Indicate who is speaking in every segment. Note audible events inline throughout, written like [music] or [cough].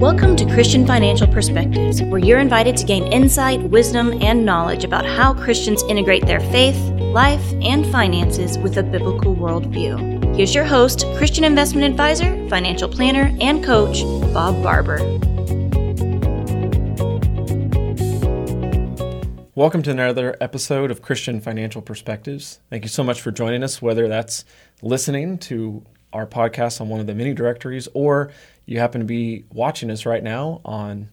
Speaker 1: Welcome to Christian Financial Perspectives, where you're invited to gain insight, wisdom, and knowledge about how Christians integrate their faith, life, and finances with a biblical worldview. Here's your host, Christian investment advisor, financial planner, and coach, Bob Barber.
Speaker 2: Welcome to another episode of Christian Financial Perspectives. Thank you so much for joining us, whether that's listening to our podcast on one of the many directories or you happen to be watching us right now on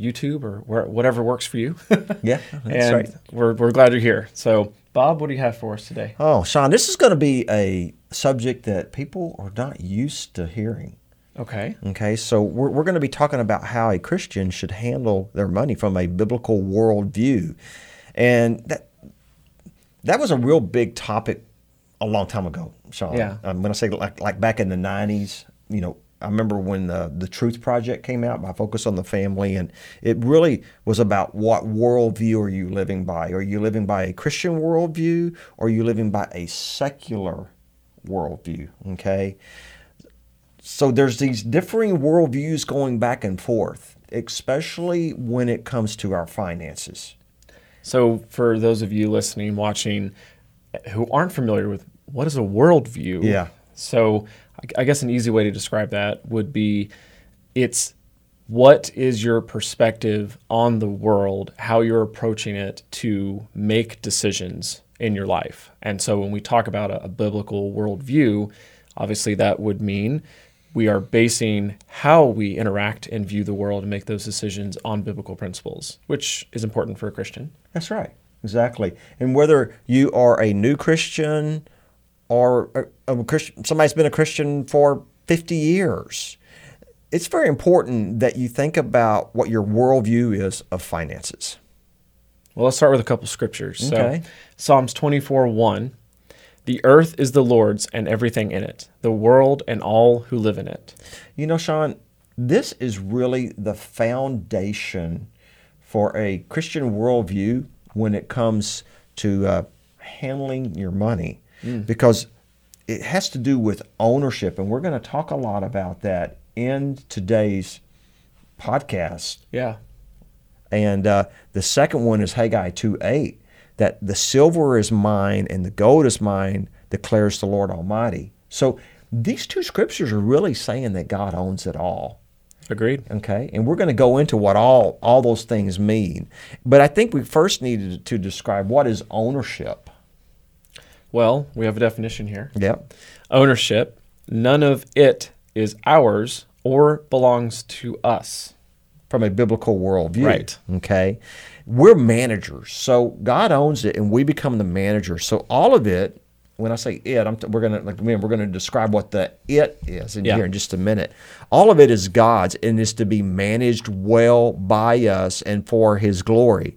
Speaker 2: YouTube or where, whatever works for you. [laughs]
Speaker 3: yeah, that's
Speaker 2: and
Speaker 3: right.
Speaker 2: We're, we're glad you're here. So, Bob, what do you have for us today?
Speaker 3: Oh, Sean, this is going to be a subject that people are not used to hearing.
Speaker 2: Okay.
Speaker 3: Okay, so we're, we're going to be talking about how a Christian should handle their money from a biblical worldview. And that, that was a real big topic a long time ago, Sean.
Speaker 2: Yeah.
Speaker 3: Um, when I say like, like back in the 90s, you know, I remember when the, the Truth Project came out by Focus on the Family, and it really was about what worldview are you living by? Are you living by a Christian worldview, or are you living by a secular worldview? Okay, so there's these differing worldviews going back and forth, especially when it comes to our finances.
Speaker 2: So, for those of you listening, watching, who aren't familiar with what is a worldview,
Speaker 3: Yeah.
Speaker 2: So, I guess an easy way to describe that would be it's what is your perspective on the world, how you're approaching it to make decisions in your life. And so, when we talk about a, a biblical worldview, obviously that would mean we are basing how we interact and view the world and make those decisions on biblical principles, which is important for a Christian.
Speaker 3: That's right, exactly. And whether you are a new Christian or a, a Christian, somebody's been a Christian for 50 years, it's very important that you think about what your worldview is of finances.
Speaker 2: Well, let's start with a couple scriptures.
Speaker 3: Okay.
Speaker 2: So, Psalms 24 1. The earth is the Lord's and everything in it, the world and all who live in it.
Speaker 3: You know, Sean, this is really the foundation for a Christian worldview when it comes to uh, handling your money because it has to do with ownership. And we're going to talk a lot about that in today's podcast.
Speaker 2: Yeah.
Speaker 3: And uh, the second one is Haggai 2 8, that the silver is mine and the gold is mine, declares the Lord Almighty. So these two scriptures are really saying that God owns it all.
Speaker 2: Agreed.
Speaker 3: Okay, and we're going to go into what all all those things mean, but I think we first needed to describe what is ownership.
Speaker 2: Well, we have a definition here.
Speaker 3: Yep.
Speaker 2: Ownership, none of it is ours or belongs to us.
Speaker 3: From a biblical worldview.
Speaker 2: Right.
Speaker 3: Okay. We're managers, so God owns it, and we become the manager. So all of it, when I say it, I'm t- we're gonna like man, we're gonna describe what the it is in
Speaker 2: Yeah.
Speaker 3: here in just a minute. All of it is God's and is to be managed well by us and for His glory,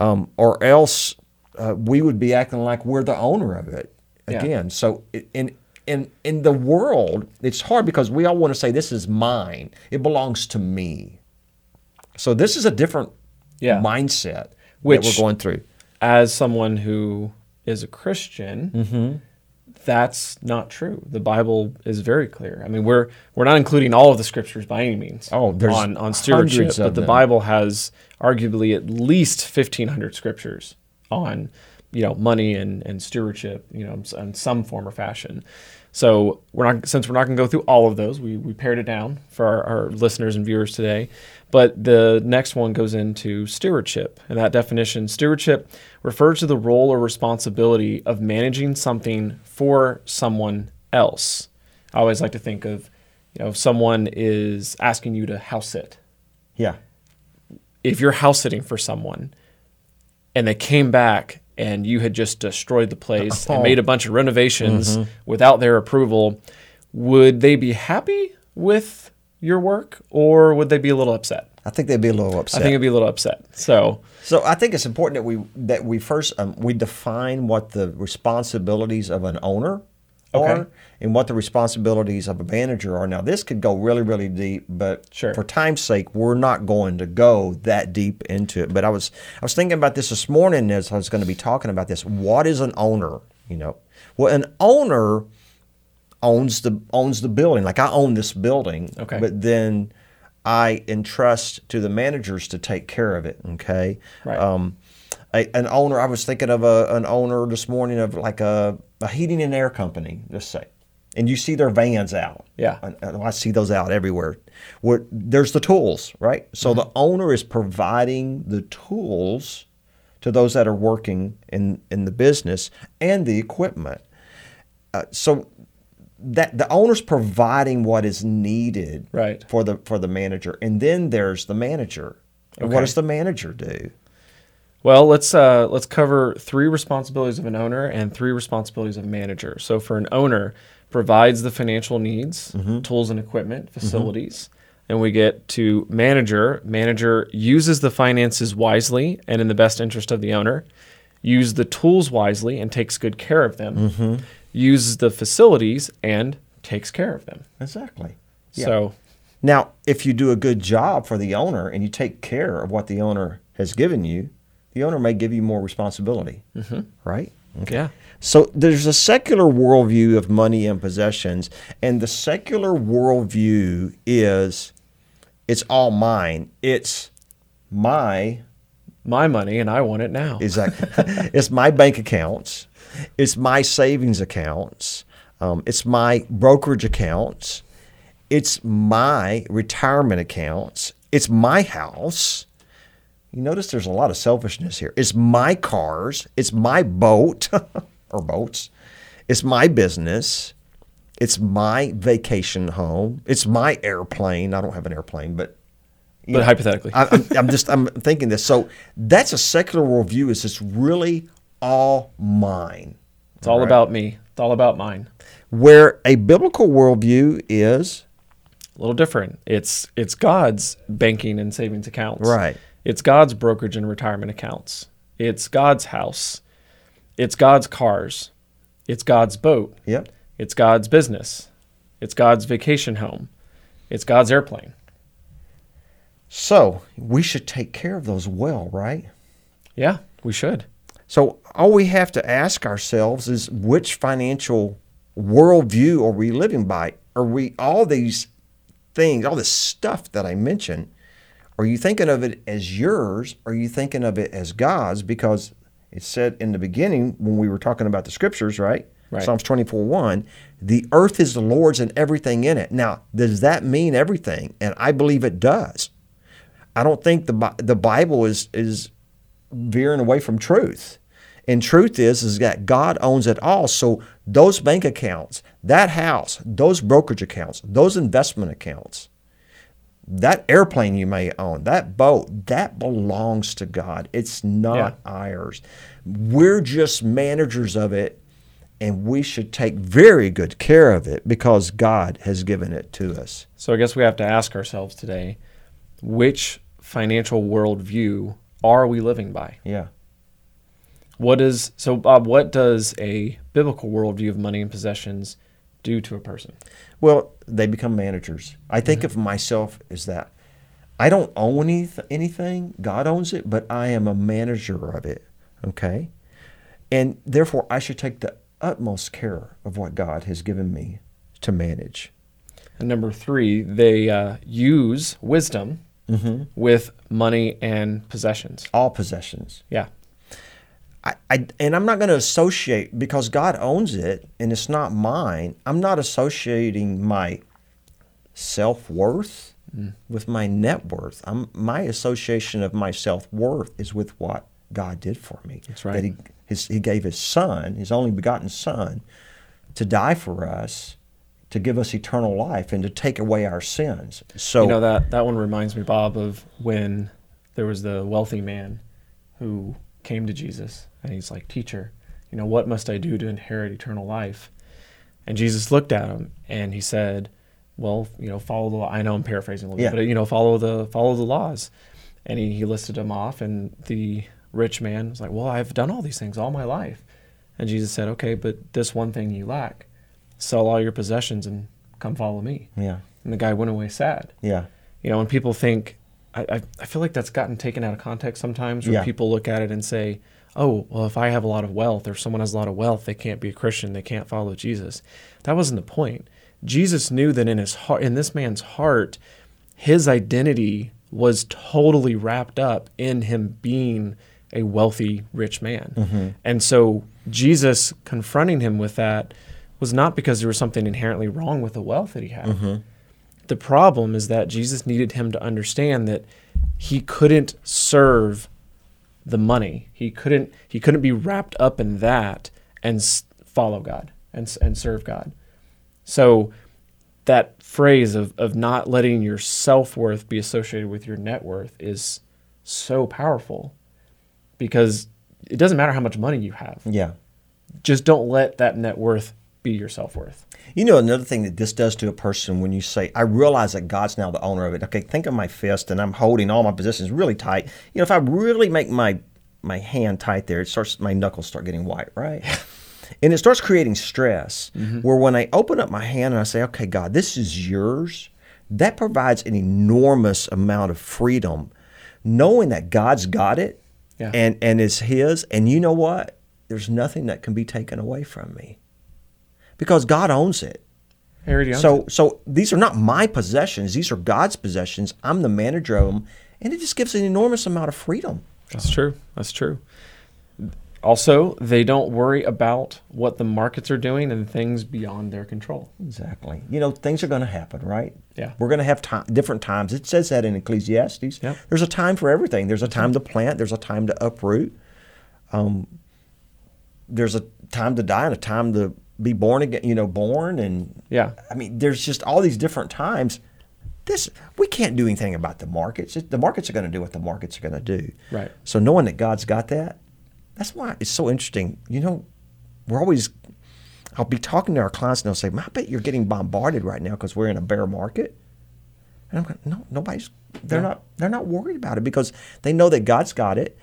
Speaker 3: um, or else uh, we would be acting like we're the owner of it
Speaker 2: Yeah.
Speaker 3: again. So in in in the world, it's hard because we all want to say this is mine. It belongs to me. So this is a different
Speaker 2: Yeah.
Speaker 3: mindset
Speaker 2: Which-
Speaker 3: that we're going through.
Speaker 2: As someone who is a Christian,
Speaker 3: Mm-hmm.
Speaker 2: that's not true. The Bible is very clear. I mean, we're we're not including all of the scriptures by any means.
Speaker 3: Oh, there's
Speaker 2: on on stewardship, but the
Speaker 3: them.
Speaker 2: Bible has arguably at least fifteen hundred scriptures on you know money and and stewardship, you know, in some form or fashion. So we're not since we're not going to go through all of those. We we pared it down for our, our listeners and viewers today. But the next one goes into stewardship, and that definition, stewardship, refers to the role or responsibility of managing something for someone else. I always like to think of, you know, if someone is asking you to house sit.
Speaker 3: Yeah.
Speaker 2: If you're house sitting for someone, and they came back and you had just destroyed the place and
Speaker 3: Oh.
Speaker 2: made a bunch of renovations without their approval, would they be happy with your work or would they be a little upset?
Speaker 3: I think they'd be a little upset.
Speaker 2: I think it'd be a little upset. So,
Speaker 3: so I think it's important that we that we first um, we define what the responsibilities of an owner
Speaker 2: Okay.
Speaker 3: are and what the responsibilities of a manager are. Now this could go really really deep, but
Speaker 2: Sure.
Speaker 3: for time's sake, we're not going to go that deep into it. But I was I was thinking about this this morning as I was going to be talking about this. What is an owner? You know, well, an owner owns the owns the building. Like I own this building,
Speaker 2: Okay.
Speaker 3: but then I entrust to the managers to take care of it. Okay.
Speaker 2: Right.
Speaker 3: Um, a, an owner. I was thinking of a, an owner this morning of like a, a heating and air company. Just say, and you see their vans out.
Speaker 2: Yeah.
Speaker 3: And I see those out everywhere. Where there's the tools, right? So the owner is providing the tools to those that are working in in the business and the equipment. Uh, so that the owner's providing what is needed
Speaker 2: Right.
Speaker 3: for the for the manager, and then there's the manager. And what does the manager do?
Speaker 2: Well, let's uh, let's cover three responsibilities of an owner and three responsibilities of a manager. So, for an owner, provides the financial needs,
Speaker 3: Mm-hmm.
Speaker 2: tools and equipment, facilities, and we get to manager. Manager uses the finances wisely and in the best interest of the owner. Use the tools wisely and takes good care of them.
Speaker 3: Mm-hmm.
Speaker 2: Uses the facilities and takes care of them.
Speaker 3: Exactly.
Speaker 2: So,
Speaker 3: Now, if you do a good job for the owner and you take care of what the owner has given you, the owner may give you more responsibility. Mm-hmm. Right?
Speaker 2: yeah,
Speaker 3: So there's a secular worldview of money and possessions, and the secular worldview is it's all mine. It's my
Speaker 2: my money and I want it now.
Speaker 3: exactly. [laughs] [laughs] it's my bank accounts. It's my savings accounts. Um, it's my brokerage accounts. It's my retirement accounts. It's my house. You notice there's a lot of selfishness here. It's my cars. It's my boat [laughs] or boats. It's my business. It's my vacation home. It's my airplane. I don't have an airplane, but
Speaker 2: but
Speaker 3: know,
Speaker 2: hypothetically,
Speaker 3: I, I'm, I'm just I'm thinking this. So that's a secular worldview. Is it's really all mine,
Speaker 2: it's all
Speaker 3: right.
Speaker 2: about me. It's all about mine.
Speaker 3: where a biblical worldview is
Speaker 2: a little different. It's it's God's banking and savings accounts.
Speaker 3: Right.
Speaker 2: It's God's brokerage and retirement accounts. It's God's house. It's God's cars. It's God's boat.
Speaker 3: yep.
Speaker 2: It's God's business. It's God's vacation home. It's God's airplane.
Speaker 3: So we should take care of those well, right?
Speaker 2: Yeah, we should.
Speaker 3: So all we have to ask ourselves is which financial worldview are we living by? Are we all these things, all this stuff that I mentioned? Are you thinking of it as yours? Or are you thinking of it as God's? Because it said in the beginning when we were talking about the scriptures, right?
Speaker 2: Right.
Speaker 3: Psalms 24 1, the earth is the Lord's and everything in it. Now, does that mean everything? And I believe it does. I don't think the the Bible is is veering away from truth. And truth is is that God owns it all. So those bank accounts, that house, those brokerage accounts, those investment accounts, that airplane you may own, that boat, that belongs to God. It's not ours. We're just managers of it and we should take very good care of it because God has given it to us.
Speaker 2: So I guess we have to ask ourselves today, which financial worldview are we living by?
Speaker 3: Yeah.
Speaker 2: What is so Bob, what does a biblical worldview of money and possessions do to a person?
Speaker 3: Well, they become managers. I think of myself as that. I don't own any, anything. God owns it, but I am a manager of it. Okay? And therefore, I should take the utmost care of what God has given me to manage.
Speaker 2: And number three, they uh, use wisdom with money and possessions.
Speaker 3: All possessions.
Speaker 2: Yeah.
Speaker 3: I, I, and I'm not going to associate because God owns it and it's not mine. I'm not associating my self worth mm. with my net worth. I'm, my association of my self worth is with what God did for me.
Speaker 2: That's right.
Speaker 3: That he, his, he gave His Son, His only begotten Son, to die for us, to give us eternal life, and to take away our sins. So
Speaker 2: You know that that one reminds me, Bob, of when there was the wealthy man who came to Jesus and he's like, "Teacher, you know what must I do to inherit eternal life?" And Jesus looked at him and he said, "Well, you know, follow the law." I know I'm paraphrasing a little
Speaker 3: Yeah.
Speaker 2: bit, but you know, follow the follow the laws. And he, he listed them off, and the rich man was like, "Well, I've done all these things all my life." And Jesus said, "Okay, but this one thing you lack: sell all your possessions and come follow me."
Speaker 3: yeah,
Speaker 2: And the guy went away sad
Speaker 3: yeah,
Speaker 2: you know, when people think, I, I, feel like that's gotten taken out of context sometimes where
Speaker 3: Yeah.
Speaker 2: people look at it and say, oh, well, if I have a lot of wealth or if someone has a lot of wealth, they can't be a Christian, they can't follow Jesus. That wasn't the point. Jesus knew that in his heart, in this man's heart, his identity was totally wrapped up in him being a wealthy, rich man. Mm-hmm. And so Jesus confronting him with that was not because there was something inherently wrong with the wealth that he had. Mm-hmm. The problem is that Jesus needed him to understand that he couldn't serve the money. He couldn't he couldn't be wrapped up in that and s- follow God and and serve God. So that phrase of of not letting your self-worth be associated with your net worth is so powerful because it doesn't matter how much money you have.
Speaker 3: Yeah.
Speaker 2: Just don't let that net worth be your self-worth.
Speaker 3: You know, another thing that this does to a person when you say, I realize that God's now the owner of it. Okay, think of my fist and I'm holding all my positions really tight. You know, if I really make my my hand tight there, it starts my knuckles start getting white, right? [laughs] and it starts creating stress mm-hmm. where when I open up my hand and I say, Okay, God, this is yours, that provides an enormous amount of freedom, knowing that God's got it
Speaker 2: Yeah.
Speaker 3: and, and it's his, and you know what? There's nothing that can be taken away from me. Because God owns it.
Speaker 2: Owns
Speaker 3: So,
Speaker 2: it.
Speaker 3: so these are not my possessions; these are God's possessions. I'm the manager of them, and it just gives an enormous amount of freedom.
Speaker 2: That's true. That's true. Also, they don't worry about what the markets are doing and things beyond their control.
Speaker 3: Exactly. You know, things are going to happen, right?
Speaker 2: Yeah.
Speaker 3: We're going to have time, different times. It says that in Ecclesiastes.
Speaker 2: Yep.
Speaker 3: There's a time for everything. There's a time to plant. There's a time to uproot. Um, there's a time to die and a time to be born again. You know, born and
Speaker 2: Yeah.
Speaker 3: I mean, there's just all these different times. This we can't do anything about the markets. It- The markets are going to do what the markets are going to do.
Speaker 2: Right.
Speaker 3: So knowing that God's got that, that's why it's so interesting. You know, we're always. I'll be talking to our clients and they'll say, "Man, "I bet you're getting bombarded right now because we're in a bear market." And I'm like, "No, nobody's. They're
Speaker 2: No.
Speaker 3: not. They're not worried about it because they know that God's got it."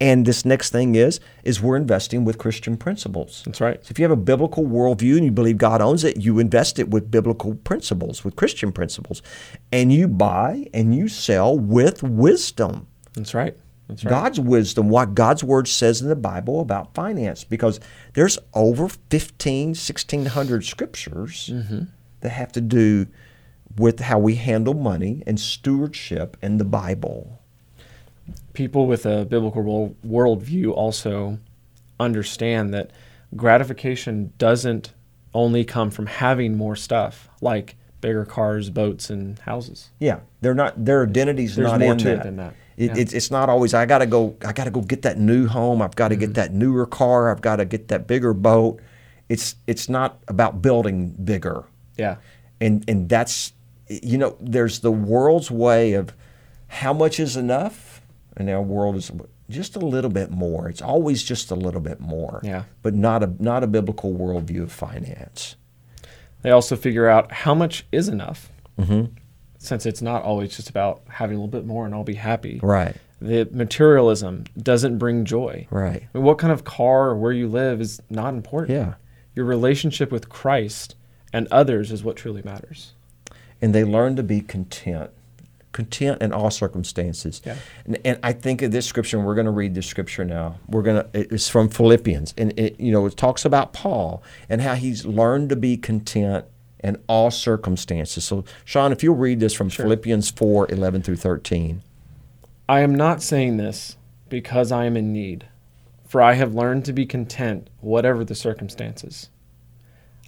Speaker 3: And this next thing is, is we're investing with Christian principles.
Speaker 2: That's right.
Speaker 3: So if you have a biblical worldview and you believe God owns it, you invest it with biblical principles, with Christian principles, and you buy and you sell with wisdom.
Speaker 2: That's right. That's right.
Speaker 3: God's wisdom, what God's word says in the Bible about finance, because there's over 15, 1600 scriptures mm-hmm. that have to do with how we handle money and stewardship in the Bible.
Speaker 2: People with a biblical world, worldview also understand that gratification doesn't only come from having more stuff like bigger cars, boats, and houses.
Speaker 3: Yeah, they're not. Their identity's
Speaker 2: There's
Speaker 3: not
Speaker 2: more
Speaker 3: in
Speaker 2: to it
Speaker 3: that.
Speaker 2: than that.
Speaker 3: It,
Speaker 2: Yeah.
Speaker 3: it's, it's not always. I gotta go. I gotta go get that new home. I've got to
Speaker 2: Mm-hmm.
Speaker 3: get that newer car. I've got to get that bigger boat. It's it's not about building bigger.
Speaker 2: Yeah.
Speaker 3: and and that's you know there's the world's way of how much is enough and our world is just a little bit more it's always just a little bit more
Speaker 2: Yeah.
Speaker 3: but not a not a biblical worldview of finance
Speaker 2: They also figure out how much is enough.
Speaker 3: Mm-hmm.
Speaker 2: Since it's not always just about having a little bit more and I'll be happy.
Speaker 3: right
Speaker 2: The materialism doesn't bring joy.
Speaker 3: right
Speaker 2: I mean, what kind of car or where you live is not important.
Speaker 3: yeah
Speaker 2: Your relationship with Christ and others is what truly matters.
Speaker 3: and they learn to be content content in all circumstances
Speaker 2: Yeah.
Speaker 3: and, and i think of this scripture and we're going to read this scripture now we're going to it's from philippians and it you know it talks about paul and how he's learned to be content in all circumstances so sean if you'll read this from philippians 4 11 through 13
Speaker 2: I am not saying this because I am in need, for I have learned to be content whatever the circumstances.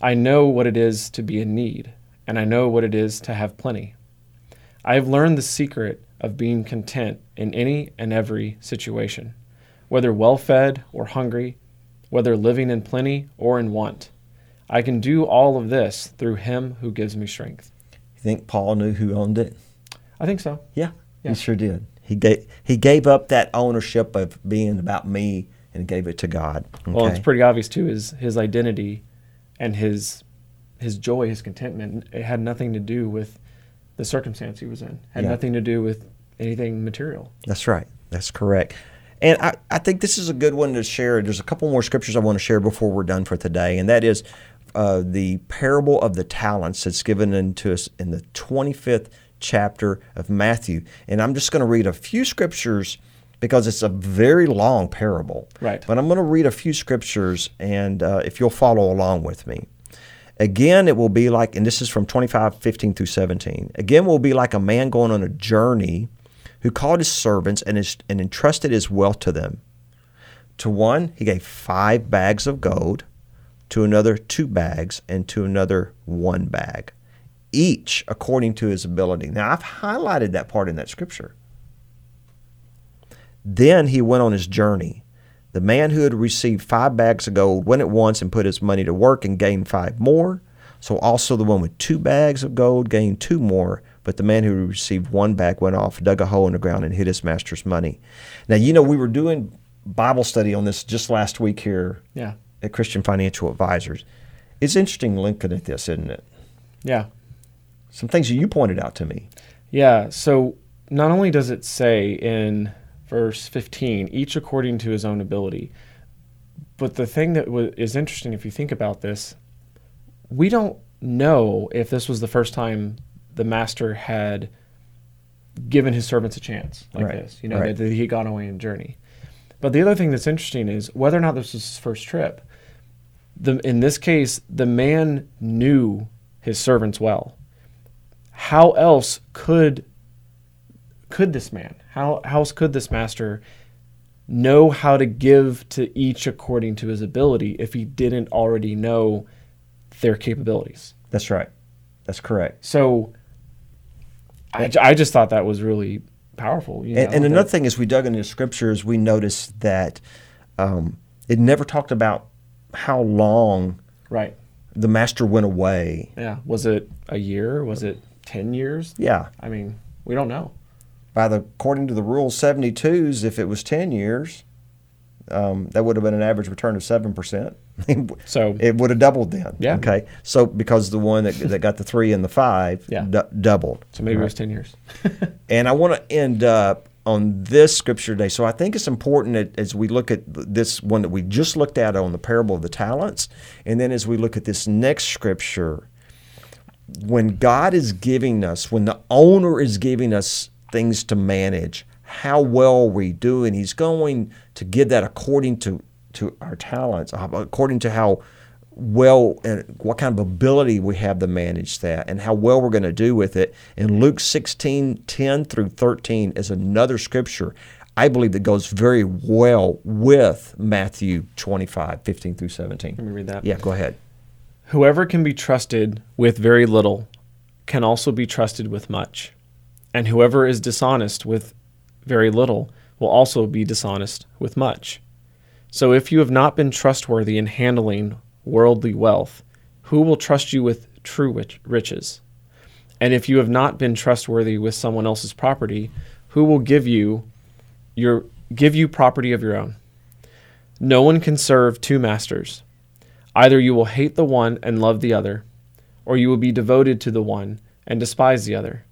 Speaker 2: I know what it is to be in need, and I know what it is to have plenty. I have learned the secret of being content in any and every situation, whether well fed or hungry, whether living in plenty or in want. I can do all of this through him who gives me strength.
Speaker 3: you think paul knew who owned it
Speaker 2: I think so.
Speaker 3: yeah,
Speaker 2: Yeah.
Speaker 3: he sure did he gave he gave up that ownership of being about me and gave it to god
Speaker 2: Well, it's pretty obvious too. His his identity and his his joy, his contentment, it had nothing to do with the circumstance he was in. Had
Speaker 3: Yeah.
Speaker 2: nothing to do with anything material.
Speaker 3: That's right. That's correct. And I, I think this is a good one to share. There's a couple more scriptures I want to share before we're done for today, and that is uh, the parable of the talents that's given into us in the 25th chapter of Matthew. And I'm just going to read a few scriptures because it's a very long parable.
Speaker 2: Right.
Speaker 3: But I'm going to read a few scriptures, and uh, if you'll follow along with me. Again, it will be like, and this is from 25, 15 through 17. Again, will be like a man going on a journey who called his servants and, is, and entrusted his wealth to them. To one, he gave five bags of gold, to another, two bags, and to another, one bag, each according to his ability. Now, I've highlighted that part in that scripture. Then he went on his journey. The man who had received five bags of gold went at once and put his money to work and gained five more. So also the one with two bags of gold gained two more. But the man who received one bag went off, dug a hole in the ground, and hid his master's money. Now, you know, we were doing Bible study on this just last week here
Speaker 2: Yeah.
Speaker 3: at Christian Financial Advisors. It's interesting looking at this, isn't it?
Speaker 2: Yeah.
Speaker 3: Some things that you pointed out to me.
Speaker 2: Yeah. So not only does it say in verse 15, each according to his own ability, but the thing that wa- is interesting, if you think about this, we don't know if this was the first time the master had given his servants a chance like
Speaker 3: Right,
Speaker 2: this, you know,
Speaker 3: right.
Speaker 2: that, that he had gone away on a journey. But the other thing that's interesting is whether or not this was his first trip. The, in this case, the man knew his servants well. How else could could this man, how, how else could this master know how to give to each according to his ability if he didn't already know their capabilities?
Speaker 3: That's right. That's correct.
Speaker 2: So I, I just thought that was really powerful. You
Speaker 3: And,
Speaker 2: know,
Speaker 3: and
Speaker 2: that-
Speaker 3: another thing, as we dug into the scriptures, we noticed that um, it never talked about how long
Speaker 2: right.
Speaker 3: the master went away.
Speaker 2: Yeah. Was it a year? Was it 10 years?
Speaker 3: Yeah,
Speaker 2: I mean, we don't know.
Speaker 3: By the according to the rule 72s, if it was 10 years, um, that would have been an average return of seven percent. [laughs]
Speaker 2: So-
Speaker 3: it would have doubled then.
Speaker 2: Yeah.
Speaker 3: Okay. So because the one that, that got the three and the five
Speaker 2: Yeah.
Speaker 3: doubled.
Speaker 2: So maybe it was 10 years. [laughs]
Speaker 3: And I want to end up on this scripture today. So I think it's important that as we look at this one that we just looked at on the parable of the talents, and then as we look at this next scripture, when God is giving us, when the owner is giving us things to manage, how well we doing? He's going to give that according to, to our talents, uh, according to how well and what kind of ability we have to manage that and how well we're going to do with it. And Luke 16, 10 through 13 is another scripture I believe that goes very well with Matthew 25, 15 through 17.
Speaker 2: Let me read that.
Speaker 3: Yeah, go ahead.
Speaker 2: Whoever can be trusted with very little can also be trusted with much. And whoever is dishonest with very little will also be dishonest with much. So if you have not been trustworthy in handling worldly wealth, who will trust you with true riches? And if you have not been trustworthy with someone else's property, who will give you your give you property of your own? No one can serve two masters. Either you will hate the one and love the other, or you will be devoted to the one and despise the other.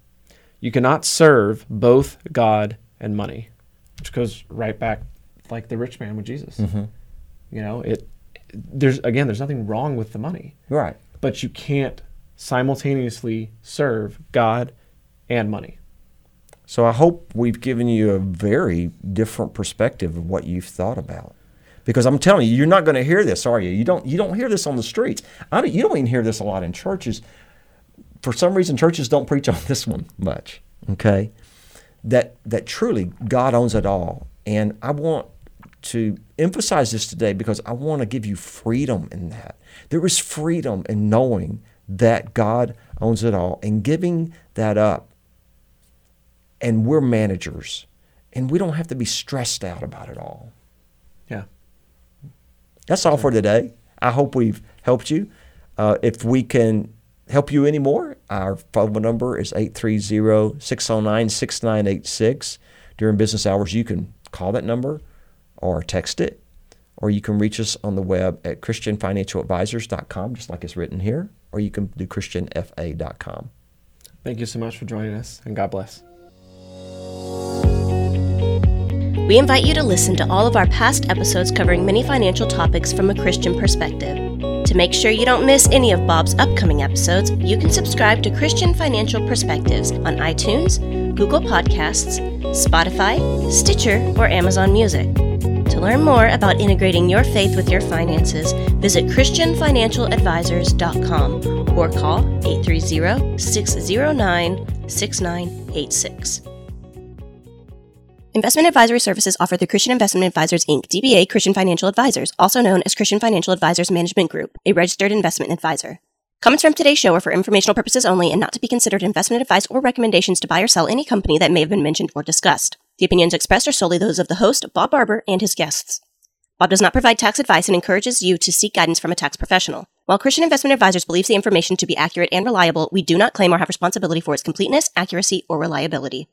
Speaker 2: You cannot serve both God and money, which goes right back like the rich man with Jesus. Mm-hmm. You know, it there's again, there's nothing wrong with the money,
Speaker 3: Right.
Speaker 2: but you can't simultaneously serve God and money.
Speaker 3: So I hope we've given you a very different perspective of what you've thought about. Because I'm telling you, you're not going to hear this, are you? You don't. You don't hear this on the streets. I don't, you don't even hear this a lot in churches. For some reason, churches don't preach on [laughs] this one much. Okay, that that truly God owns it all, and I want to emphasize this today because I want to give you freedom in that. There is freedom in knowing that God owns it all and giving that up and we're managers and we don't have to be stressed out about it all.
Speaker 2: Yeah.
Speaker 3: That's all for today. I hope we've helped you. Uh, if we can help you anymore, our phone number is 830 609 6986. During business hours, you can call that number or text it, or you can reach us on the web at ChristianFinancialAdvisors.com, just like it's written here, or you can do ChristianFA.com.
Speaker 2: Thank you so much for joining us, and God bless.
Speaker 1: We invite you to listen to all of our past episodes covering many financial topics from a Christian perspective. To make sure you don't miss any of Bob's upcoming episodes, you can subscribe to Christian Financial Perspectives on iTunes, Google Podcasts, Spotify, Stitcher, or Amazon Music. To learn more about integrating your faith with your finances, Visit ChristianFinancialAdvisors.com or call 830 609 6986. Investment advisory services offered through Christian Investment Advisors Inc., DBA Christian Financial Advisors, also known as Christian Financial Advisors Management Group, a registered investment advisor. Comments from today's show are for informational purposes only and not to be considered investment advice or recommendations to buy or sell any company that may have been mentioned or discussed. The opinions expressed are solely those of the host, Bob Barber, and his guests. Bob does not provide tax advice and encourages you to seek guidance from a tax professional. While Christian Investment Advisors believes the information to be accurate and reliable, we do not claim or have responsibility for its completeness, accuracy, or reliability.